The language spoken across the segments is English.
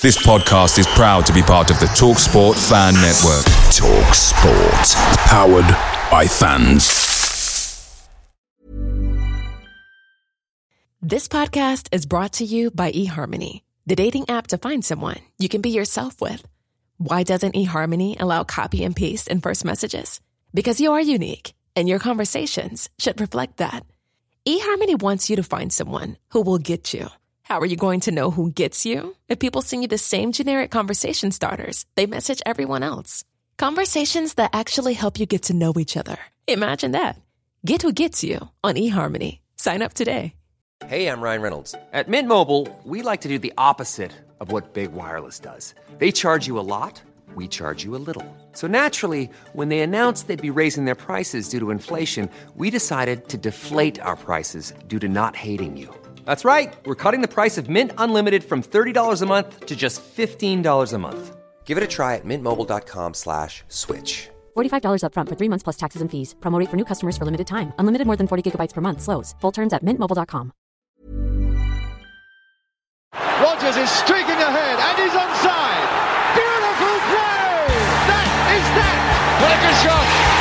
This podcast is proud to be part of the TalkSport Fan Network. TalkSport. Powered by fans. This podcast is brought to you by eHarmony, the dating app to find someone you can be yourself with. Why doesn't eHarmony allow copy and paste in first messages? Because you are unique, and your conversations should reflect that. eHarmony wants you to find someone who will get you. How are you going to know who gets you? If people send you the same generic conversation starters, they message everyone else. Conversations that actually help you get to know each other. Imagine that. Get who gets you on eHarmony. Sign up today. Hey, I'm Ryan Reynolds. At Mint Mobile, we like to do the opposite of what Big Wireless does. They charge you a lot, we charge you a little. So naturally, when they announced they'd be raising their prices due to inflation, we decided to deflate our prices due to not hating you. That's right. We're cutting the price of Mint Unlimited from $30 a month to just $15 a month. Give it a try at mintmobile.com slash switch. $45 upfront for three months plus taxes and fees. Promo rate for new customers for limited time. Unlimited more than 40 gigabytes per month. Slows. Full terms at mintmobile.com. Rogers is streaking ahead and he's onside. Beautiful play! That is that! What a good shot!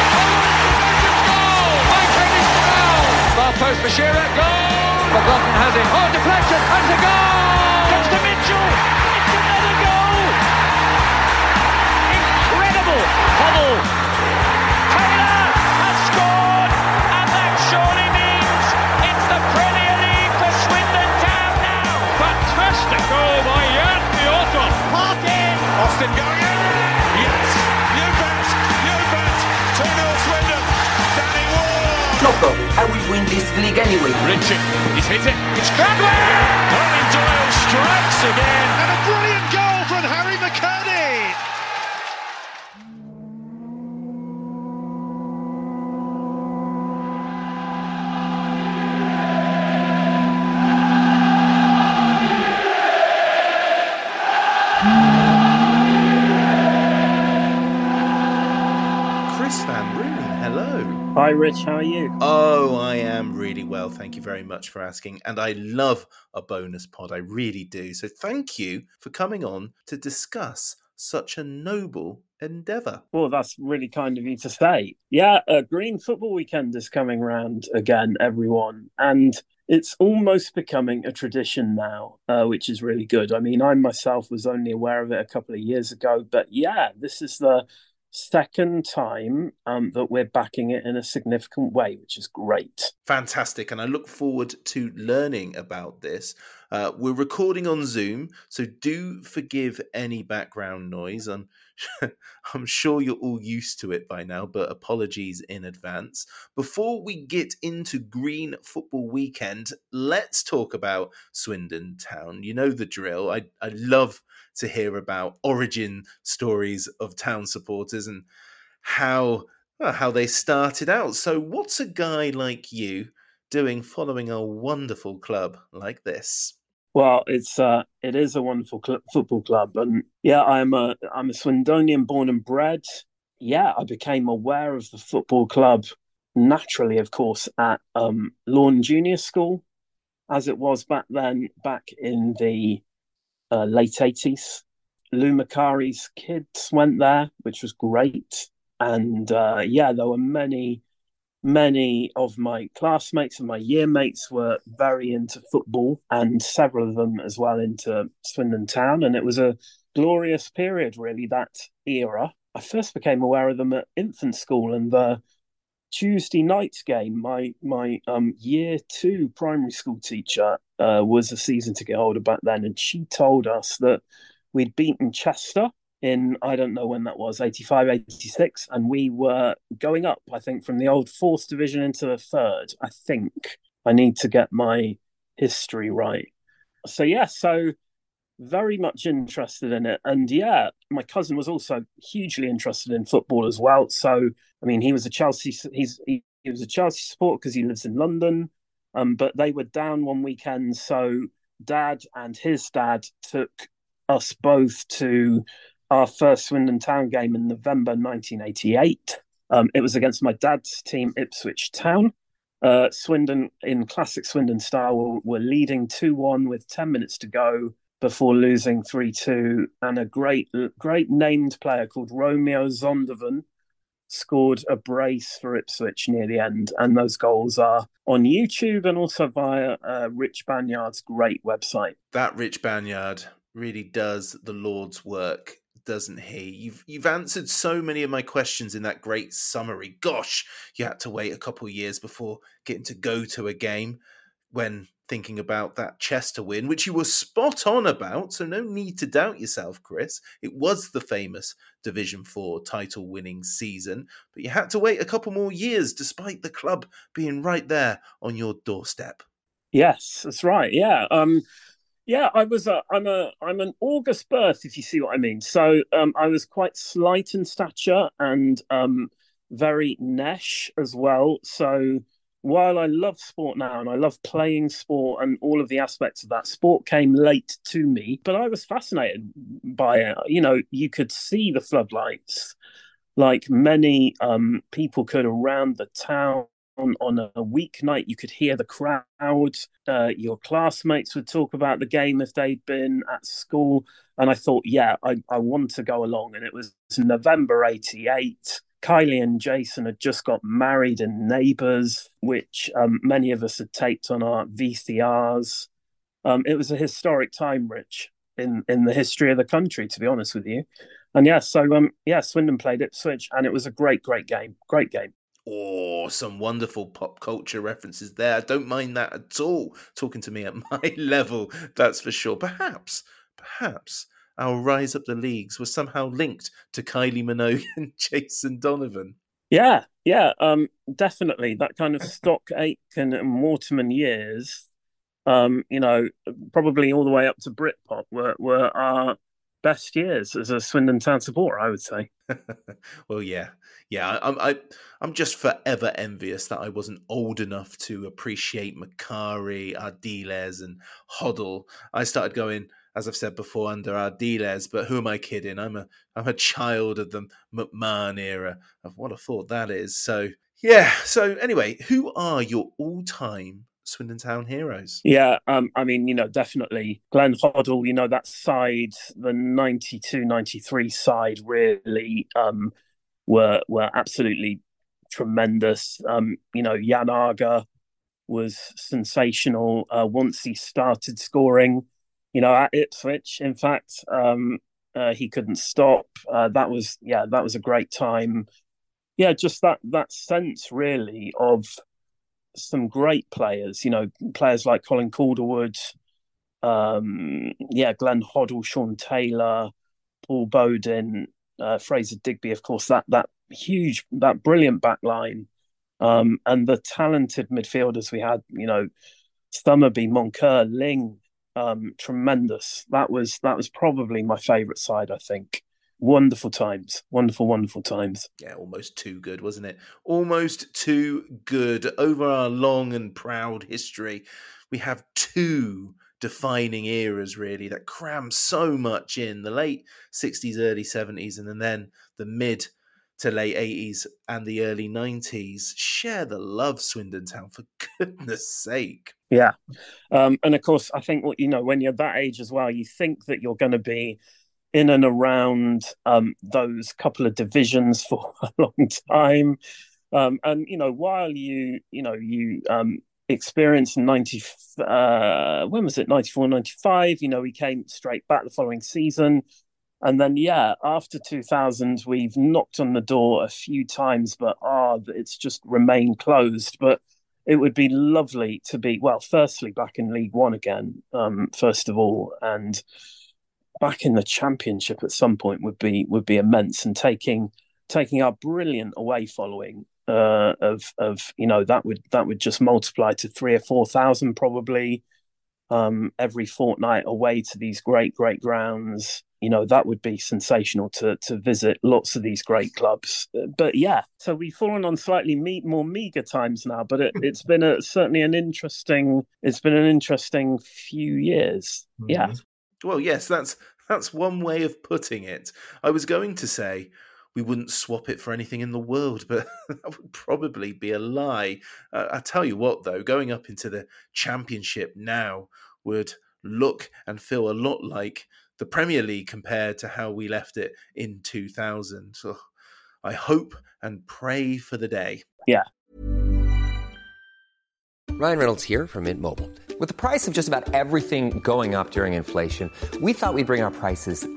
Far post for Shearer. Goal! McLaughlin has it. Oh, deflection. And it's a goal! Comes to Mitchell. It's another goal! Incredible! Hubble. Taylor has scored. And that surely means it's the Premier League for Swindon Town now. Fantastic goal by Jan Fjortoft. Park in. Austin going Ward. Loco, I will win this league anyway. Richard, he's hit it. It's Gradwell! Colin Doyle strikes again. And a brilliant goal Hi, Rich. How are you? Oh, I am really well. Thank you very much for asking. And I love a bonus pod. I really do. So thank you for coming on to discuss such a noble endeavour. Well, that's really kind of you to say. Yeah, uh, Green Football Weekend is coming round again, everyone. And it's almost becoming a tradition now, uh, which is really good. I mean, I myself was only aware of it a couple of years ago. But yeah, this is the second time um, that we're backing it in a significant way, which is great. Fantastic. And I look forward to learning about this. Uh, we're recording on Zoom, so do forgive any background noise. I'm, I'm sure you're all used to it by now, but apologies in advance. Before we get into Green Football Weekend, let's talk about Swindon Town. You know the drill. I, I love to hear about origin stories of town supporters and how well, how they started out. So, what's a guy like you doing following a wonderful club like this? Well, it's uh, it is a wonderful cl- football club, and yeah, I'm a I'm a Swindonian born and bred. Yeah, I became aware of the football club naturally, of course, at um, Lawn Junior School, as it was back then, back in the uh, late eighties. Lou Macari's kids went there, which was great, and uh, yeah, there were many many of my classmates and my year mates were very into football and several of them as well into Swindon Town. And it was a glorious period, really, that era. I first became aware of them at infant school and the Tuesday night's game. My my um, year two primary school teacher uh, was a season ticket holder back then, and she told us that we'd beaten Chester in I don't know when that was 85 86 and we were going up I think from the old fourth division into the third I think. I need to get my history right. So yeah so very much interested in it. And yeah my cousin was also hugely interested in football as well. So I mean he was a Chelsea he's he, he was a Chelsea supporter because he lives in London um but they were down one weekend so dad and his dad took us both to our first Swindon Town game in November 1988. Um, it was against my dad's team, Ipswich Town. Uh, Swindon, in classic Swindon style, were, were leading 2 1 with 10 minutes to go. before losing 3 2. And a great, great named player called Romeo Zondervan scored a brace for Ipswich near the end. And those goals are on YouTube and also via uh, Rich Banyard's great website. That Rich Banyard really does the Lord's work, doesn't he? You've you've answered so many of my questions in that great summary. Gosh, you had to wait a couple years before getting to go to a game when thinking about that Chester win, which you were spot on about. So no need to doubt yourself, Chris. It was the famous Division Four title winning season, but you had to wait a couple more years despite the club being right there on your doorstep. Yes, that's right. Yeah. Um yeah, I was a I'm a I'm an August birth, if you see what I mean. So um I was quite slight in stature and um very nesh as well. So while I love sport now and I love playing sport and all of the aspects of that, sport came late to me, but I was fascinated by it. You know, you could see the floodlights like many um, people could around the town. On, on a weeknight, you could hear the crowd. Uh, your classmates would talk about the game if they'd been at school. And I thought, yeah, I, I want to go along. And it was November 88 Kylie and Jason had just got married in Neighbours, which um, many of us had taped on our VCRs. Um, it was a historic time, Rich, in, in the history of the country, to be honest with you. And yeah, so um, yeah, Swindon played Ipswich, and it was a great, great game. Great game. Oh, some wonderful pop culture references there. I don't mind that at all. Talking to me at my level, that's for sure. Perhaps, perhaps our rise up the leagues was somehow linked to Kylie Minogue and Jason Donovan. Yeah, yeah, um, definitely. That kind of Stock Aitken and Waterman years, um, you know, probably all the way up to Britpop were, were our best years as a Swindon Town supporter, I would say. well, yeah, yeah. I, I, I'm just forever envious that I wasn't old enough to appreciate Macari, Ardiles, and Hoddle. I started going as I've said before, under our Ardiles. But who am I kidding? I'm a I'm a child of the McMahon era. Of what a thought that is. So yeah. So anyway, who are your all time Swindon Town heroes? Yeah, um, I mean, you know, definitely Glenn Hoddle, you know, that side, the 92 93 side really um, were were absolutely tremendous. Um, you know, Jan Åge was sensational uh, once he started scoring you know, at Ipswich, in fact, um, uh, he couldn't stop. Uh, that was, yeah, that was a great time. Yeah, just that that sense really of some great players. You know, players like Colin Calderwood, um, yeah, Glenn Hoddle, Shaun Taylor, Paul Bodin, uh, Fraser Digby, of course. That that huge, that brilliant back line, um, and the talented midfielders we had. You know, Summerbee, Moncur, Ling, um, tremendous. That was that was probably my favourite side. I think. Wonderful times, wonderful, wonderful times. Yeah, almost too good, wasn't it? Almost too good. Over our long and proud history, we have two defining eras really that cram so much in the late 60s early 70s and then the mid to late 80s and the early 90s. Share the love, Swindon Town, for goodness sake. Yeah. Um, and of course, I think, what you know, when you're that age as well, you think that you're going to be in and around um, those couple of divisions for a long time. Um, and, you know, while you, you know, you um, experienced 90, uh, when was it, 94, 95, you know, we came straight back the following season and then, yeah, after 2000, we've knocked on the door a few times, but ah, it's just remained closed. But it would be lovely to be, well, firstly, back in League One again, um, first of all, and back in the Championship at some point would be would be immense. And taking taking our brilliant away following uh, of of you know that would that would just multiply to three or four thousand probably um, every fortnight away to these great great grounds you know that would be sensational to to visit lots of these great clubs. But yeah so we've fallen on slightly me- more meager times now but it, has been a certainly an interesting it's been an interesting few years. Mm-hmm. yeah. Well yes that's that's one way of putting it. I was going to say we wouldn't swap it for anything in the world but that would probably be a lie. Uh, i tell you what though going up into the championship now would look and feel a lot like the Premier League compared to how we left it in 2000. So I hope and pray for the day. Yeah. Ryan Reynolds here from Mint Mobile. With the price of just about everything going up during inflation, we thought we'd bring our prices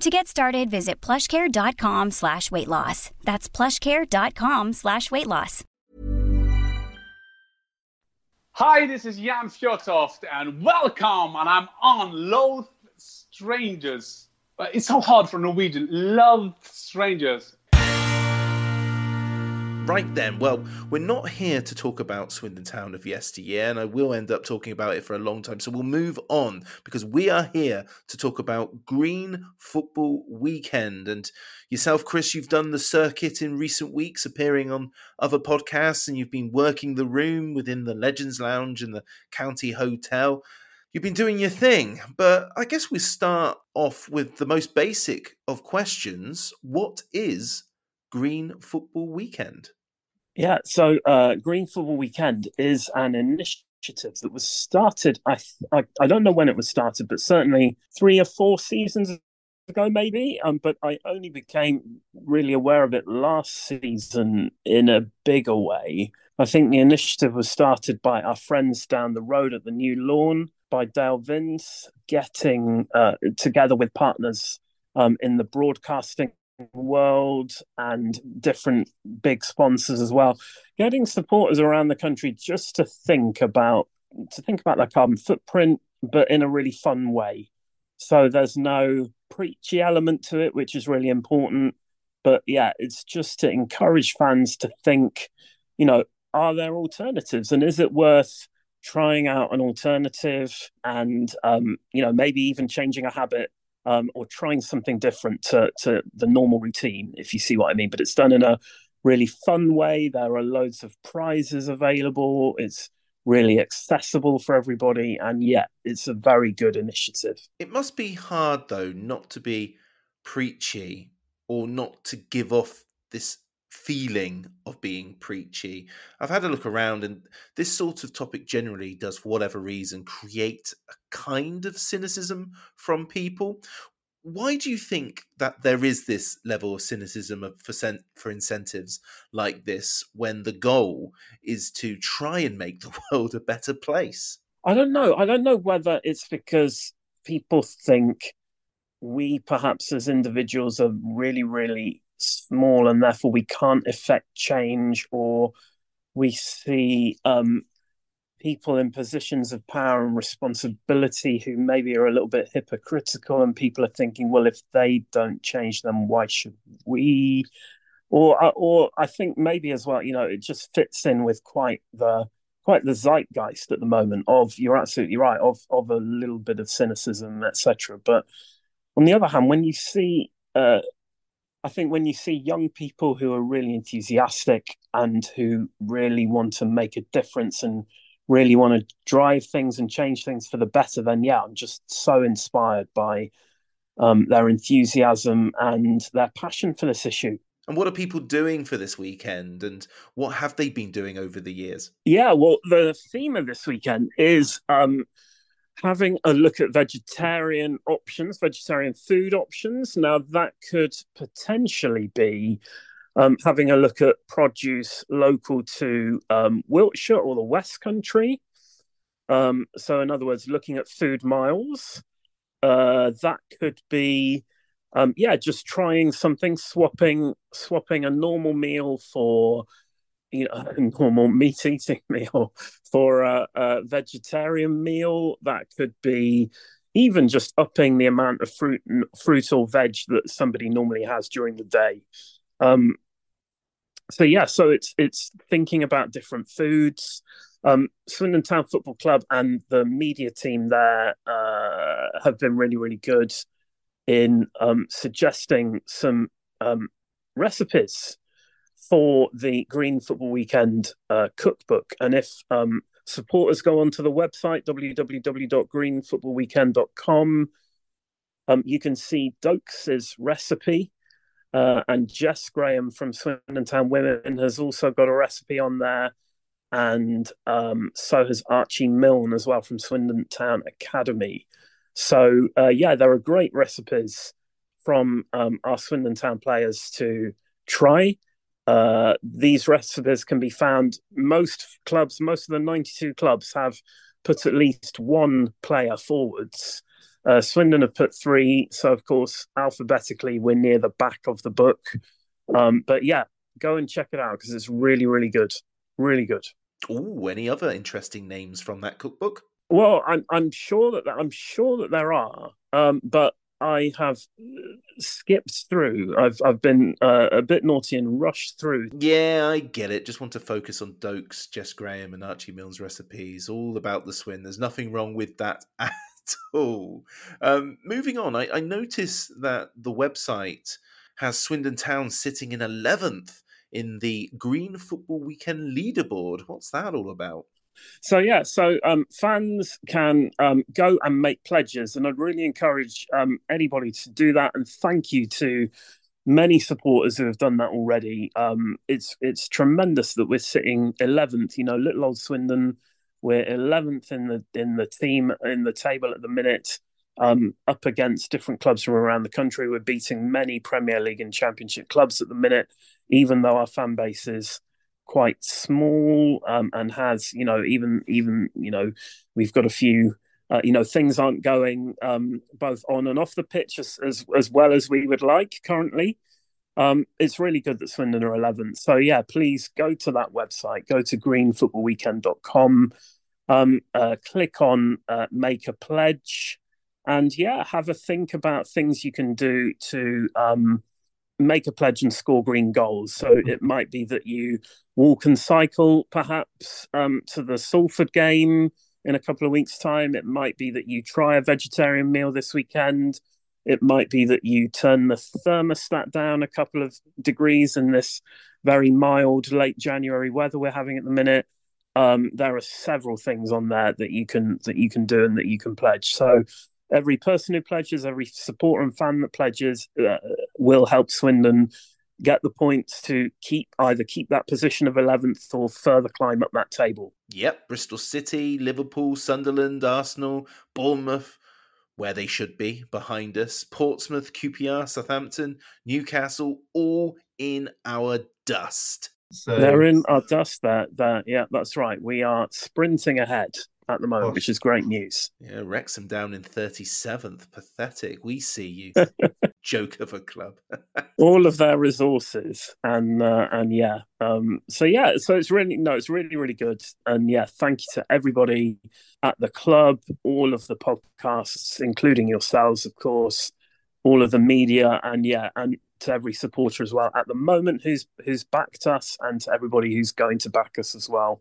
To get started, visit plushcare.com slash weight loss. That's plushcare.com slash weight loss. Hi, this is Jan Fjortoft, and welcome. And I'm on Loath Strangers. It's so hard for Norwegian. Love Strangers. Right then, well, we're not here to talk about Swindon Town of yesteryear, and I will end up talking about it for a long time. So we'll move on because we are here to talk about Green Football Weekend. And yourself, Chris, you've done the circuit in recent weeks, appearing on other podcasts, and you've been working the room within the Legends Lounge and the County Hotel. You've been doing your thing, but I guess we start off with the most basic of questions. What is Green Football Weekend? Yeah, so uh, Green Football Weekend is an initiative that was started. I, I I don't know when it was started, but certainly three or four seasons ago, maybe. Um, but I only became really aware of it last season in a bigger way. I think the initiative was started by our friends down the road at the new lawn by Dale Vince, getting uh, together with partners um, in the broadcasting world and different big sponsors as well. Getting supporters around the country just to think about to think about their carbon footprint but in a really fun way. So there's no preachy element to it which is really important. But yeah it's just to encourage fans to think you know are there alternatives? And is it worth trying out an alternative and um, you know maybe even changing a habit um, or trying something different to, to the normal routine, if you see what I mean. But it's done in a really fun way. There are loads of prizes available. It's really accessible for everybody. And yeah, it's a very good initiative. It must be hard, though, not to be preachy or not to give off this feeling of being preachy. I've had a look around, and this sort of topic generally does, for whatever reason, create a kind of cynicism from people. Why do you think that there is this level of cynicism for, for incentives like this when the goal is to try and make the world a better place? I don't know. I don't know whether it's because people think we perhaps as individuals are really, really small and therefore we can't affect change or we see um, people in positions of power and responsibility who maybe are a little bit hypocritical and people are thinking well if they don't change then why should we? Or uh, or I think maybe as well you know it just fits in with quite the quite the zeitgeist at the moment of you're absolutely right of of a little bit of cynicism etc but on the other hand when you see uh, I think when you see young people who are really enthusiastic and who really want to make a difference and really want to drive things and change things for the better, then yeah, I'm just so inspired by um, their enthusiasm and their passion for this issue. And what are people doing for this weekend and what have they been doing over the years? Yeah, well, the theme of this weekend is um, having a look at vegetarian options, vegetarian food options. Now, that could potentially be um, having a look at produce local to um, Wiltshire or the West Country. Um, so, in other words, looking at food miles. Uh, that could be, um, yeah, just trying something, swapping, swapping a normal meal for you know, a normal meat eating meal for a, a, vegetarian meal. That could be even just upping the amount of fruit fruit or veg that somebody normally has during the day. Um, so yeah, so it's it's thinking about different foods. Um, Swindon Town Football Club and the media team there uh, have been really really good in um, suggesting some um, recipes for the Green Football Weekend uh, cookbook. And if um, supporters go onto the website www.greenfootballweekend.com, um, you can see Dokes' recipe. Uh, and Jess Graham from Swindon Town Women has also got a recipe on there. And um, so has Archie Milne as well from Swindon Town Academy. So, uh, yeah, there are great recipes from um, our Swindon Town players to try. Uh, these recipes can be found. Most clubs, most of the 92 clubs, have put at least one player forwards. Uh, Swindon have put three. So, of course, alphabetically, we're near the back of the book. Um, but yeah, go and check it out because it's really, really good. Really good. Oh, any other interesting names from that cookbook? Well, I'm I'm sure that I'm sure that there are, um, but I have skipped through. I've I've been uh, a bit naughty and rushed through. Yeah, I get it. Just want to focus on Dokes, Jess Graham, and Archie Milne's recipes. All about the swin. There's nothing wrong with that at all. Um, moving on, I, I notice that the website has Swindon Town sitting in eleventh in the Green Football Weekend leaderboard. What's that all about? So yeah, so um, fans can um, go and make pledges, and I'd really encourage um, anybody to do that. And thank you to many supporters who have done that already. Um, it's it's tremendous that we're sitting eleventh. You know, little old Swindon, we're eleventh in the in the team in the table at the minute. Um, up against different clubs from around the country, we're beating many Premier League and Championship clubs at the minute, even though our fan base is quite small um, and has you know even even you know we've got a few uh, you know things aren't going um, both on and off the pitch as, as, as well as we would like currently. Um, it's really good that swindon are 11th so yeah please go to that website. Go to greenfootballweekend.com um, uh, click on uh, make a pledge. And yeah have a think about things you can do to um, make a pledge and score green goals. So it might be that you walk and cycle perhaps um, to the Salford game in a couple of weeks' time. It might be that you try a vegetarian meal this weekend. It might be that you turn the thermostat down a couple of degrees in this very mild late January weather we're having at the minute. Um, there are several things on there that you can that you can do and that you can pledge. So every person who pledges, every supporter and fan that pledges uh, will help Swindon get the points to keep either keep that position of 11th or further climb up that table. Yep, Bristol City, Liverpool, Sunderland, Arsenal, Bournemouth, where they should be behind us, Portsmouth, QPR, Southampton, Newcastle, all in our dust. So... They're in our dust there. There, yeah, that's right. We are sprinting ahead at the moment, which is great news. Yeah, Wrexham down in 37th. Pathetic. We see you. Joke of a club. All of their resources. And uh, and yeah. Um, so yeah, so it's really no, it's really, really good. And yeah, thank you to everybody at the club, all of the podcasts, including yourselves, of course, all of the media, and yeah, and to every supporter as well at the moment who's who's backed us and to everybody who's going to back us as well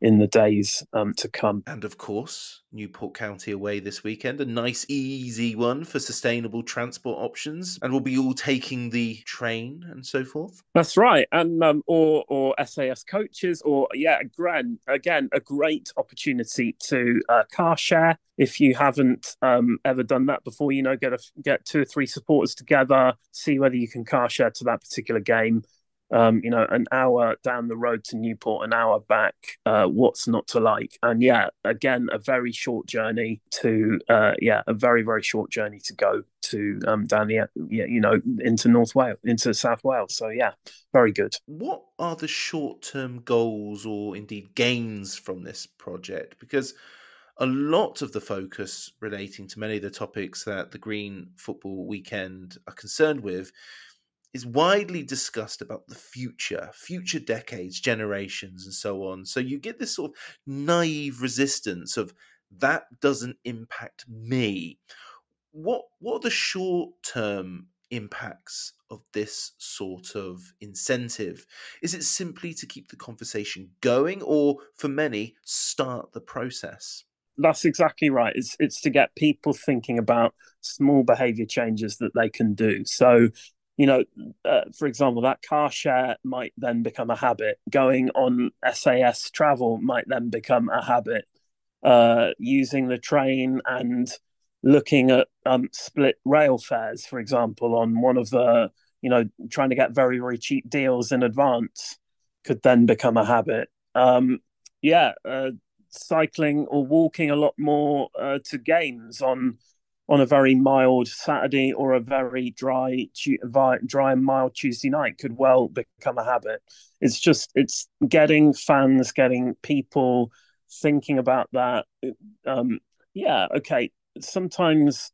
in the days um, to come. And of course, Newport County away this weekend, a nice, easy one for sustainable transport options, and we'll be all taking the train and so forth. That's right, and um, or or SAS coaches, or yeah, again, again, a great opportunity to uh, car share. If you haven't um, ever done that before, you know, get a get two or three supporters together, see whether you can car share to that particular game um, you know, an hour down the road to Newport, an hour back. Uh, what's not to like? And yeah, again, a very short journey to, uh, yeah, a very very short journey to go to um, down the, yeah, you know, into North Wales, into South Wales. So yeah, very good. What are the short term goals or indeed gains from this project? Because a lot of the focus relating to many of the topics that the Green Football Weekend are concerned with is widely discussed about the future, future decades, generations, and so on. So you get this sort of naive resistance of that doesn't impact me. What what are the short term impacts of this sort of incentive? Is it simply to keep the conversation going, or for many, start the process? That's exactly right. It's it's to get people thinking about small behavior changes that they can do. So you know, uh, for example, that car share might then become a habit. Going on SAS travel might then become a habit. Uh, using the train and looking at um, split rail fares, for example, on one of the, you know, trying to get very, very cheap deals in advance could then become a habit. Um, yeah, uh, cycling or walking a lot more uh, to games on on a very mild Saturday or a very dry, dry and mild Tuesday night could well become a habit. It's just it's getting fans, getting people thinking about that. Um, yeah, okay. Sometimes,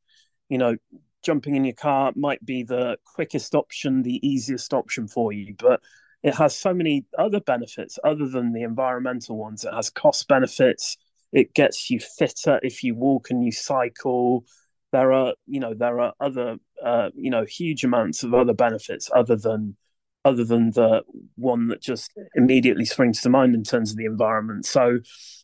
you know, jumping in your car might be the quickest option, the easiest option for you, but it has so many other benefits other than the environmental ones. It has cost benefits. It gets you fitter if you walk and you cycle there are you know there are other uh, you know huge amounts of other benefits other than other than the one that just immediately springs to mind in terms of the environment. So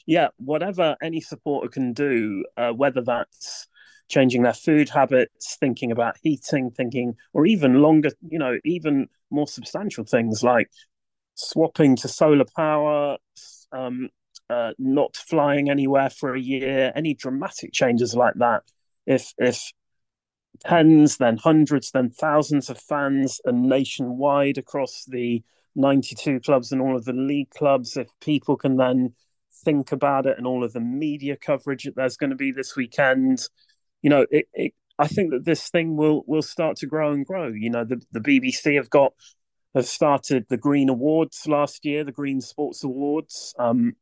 yeah whatever any supporter can do uh, whether that's changing their food habits thinking about heating thinking or even longer you know even more substantial things like swapping to solar power um, uh, not flying anywhere for a year any dramatic changes like that if if tens, then hundreds, then thousands of fans and nationwide across the 92 clubs and all of the league clubs, if people can then think about it and all of the media coverage that there's going to be this weekend, you know, it, it I think that this thing will will start to grow and grow. You know, the, the BBC have got have started the Green Awards last year, the Green Sports Awards. Um,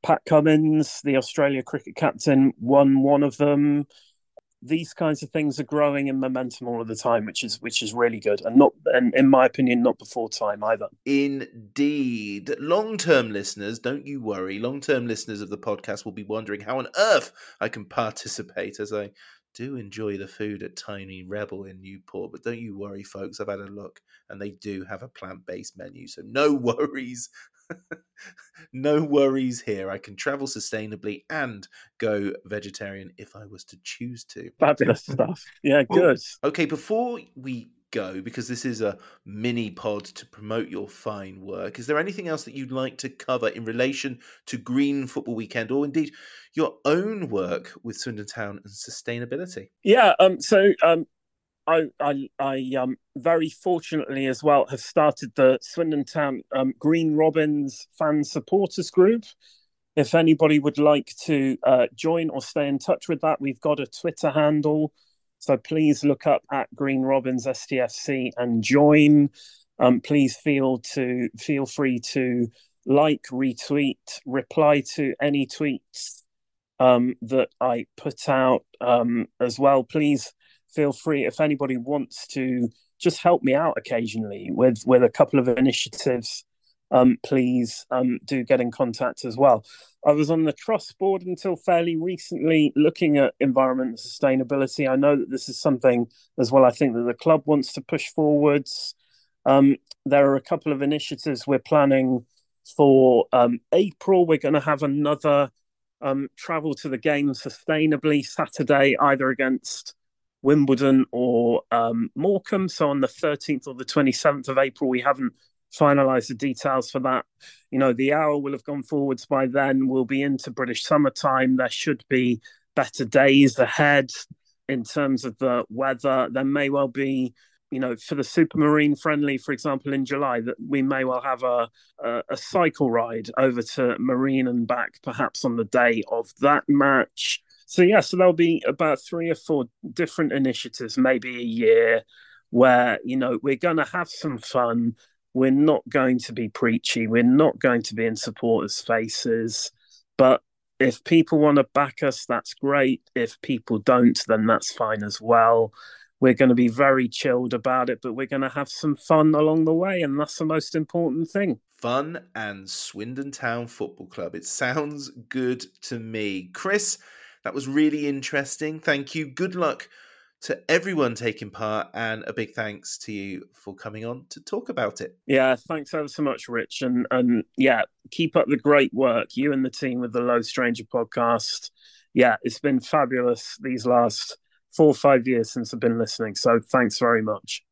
Pat Cummins, the Australia cricket captain, won one of them these kinds of things are growing in momentum all of the time, which is which is really good, and not and in my opinion, not before time either. Indeed, long-term listeners, don't you worry. Long-term listeners of the podcast will be wondering how on earth I can participate, as I do enjoy the food at Tiny Rebel in Newport. But don't you worry, folks. I've had a look, and they do have a plant-based menu, so no worries no worries here. I can travel sustainably and go vegetarian if I was to choose to. Fabulous stuff. Yeah, good. Well, okay, before we go, because this is a mini pod to promote your fine work, is there anything else that you'd like to cover in relation to Green Football Weekend or indeed your own work with Swindon Town and sustainability? Yeah, um, so um, I, I, I um, very fortunately as well have started the Swindon Town um, Green Robins fan supporters group. If anybody would like to uh, join or stay in touch with that, we've got a Twitter handle. So please look up at Green Robins STFC and join. Um, please feel to feel free to like, retweet, reply to any tweets um, that I put out um, as well. Please feel free if anybody wants to just help me out occasionally with with a couple of initiatives um, please um, do get in contact as well. I was on the trust board until fairly recently looking at environment and sustainability. I know that this is something as well I think that the club wants to push forwards. Um, there are a couple of initiatives we're planning for um, April. We're going to have another um, travel to the game sustainably Saturday, either against Wimbledon or um, Morecambe. So on the 13th or the 27th of April, we haven't finalised the details for that. You know, the hour will have gone forwards by then. We'll be into British summertime. There should be better days ahead in terms of the weather. There may well be, you know, for the Supermarine friendly, for example, in July, that we may well have a, a, a cycle ride over to Marine and back, perhaps on the day of that match. So yeah, so there'll be about three or four different initiatives, maybe a year, where you know we're going to have some fun. We're not going to be preachy. We're not going to be in supporters' faces. But if people want to back us, that's great. If people don't, then that's fine as well. we're going to be very chilled about it, but we're going to have some fun along the way, and that's the most important thing. Fun and Swindon Town Football Club. It sounds good to me. Chris, that was really interesting. Thank you. Good luck to everyone taking part, and a big thanks to you for coming on to talk about it. Yeah, thanks ever so much, Rich, and and yeah, keep up the great work, you and the team with the Loathed Stranger podcast. Yeah, it's been fabulous these last four or five years since I've been listening. So thanks very much.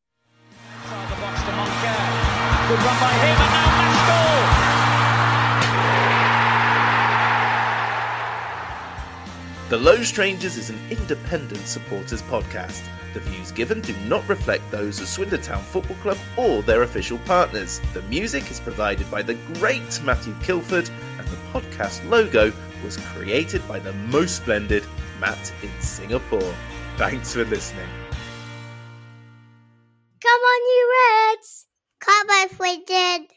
The Loathed Strangers is an independent supporters podcast. The views given do not reflect those of Swindon Town Football Club or their official partners. The music is provided by the great Matthew Kilford, and the podcast logo was created by the most splendid Matt in Singapore. Thanks for listening. Come on, you Reds! Come on, Swindon!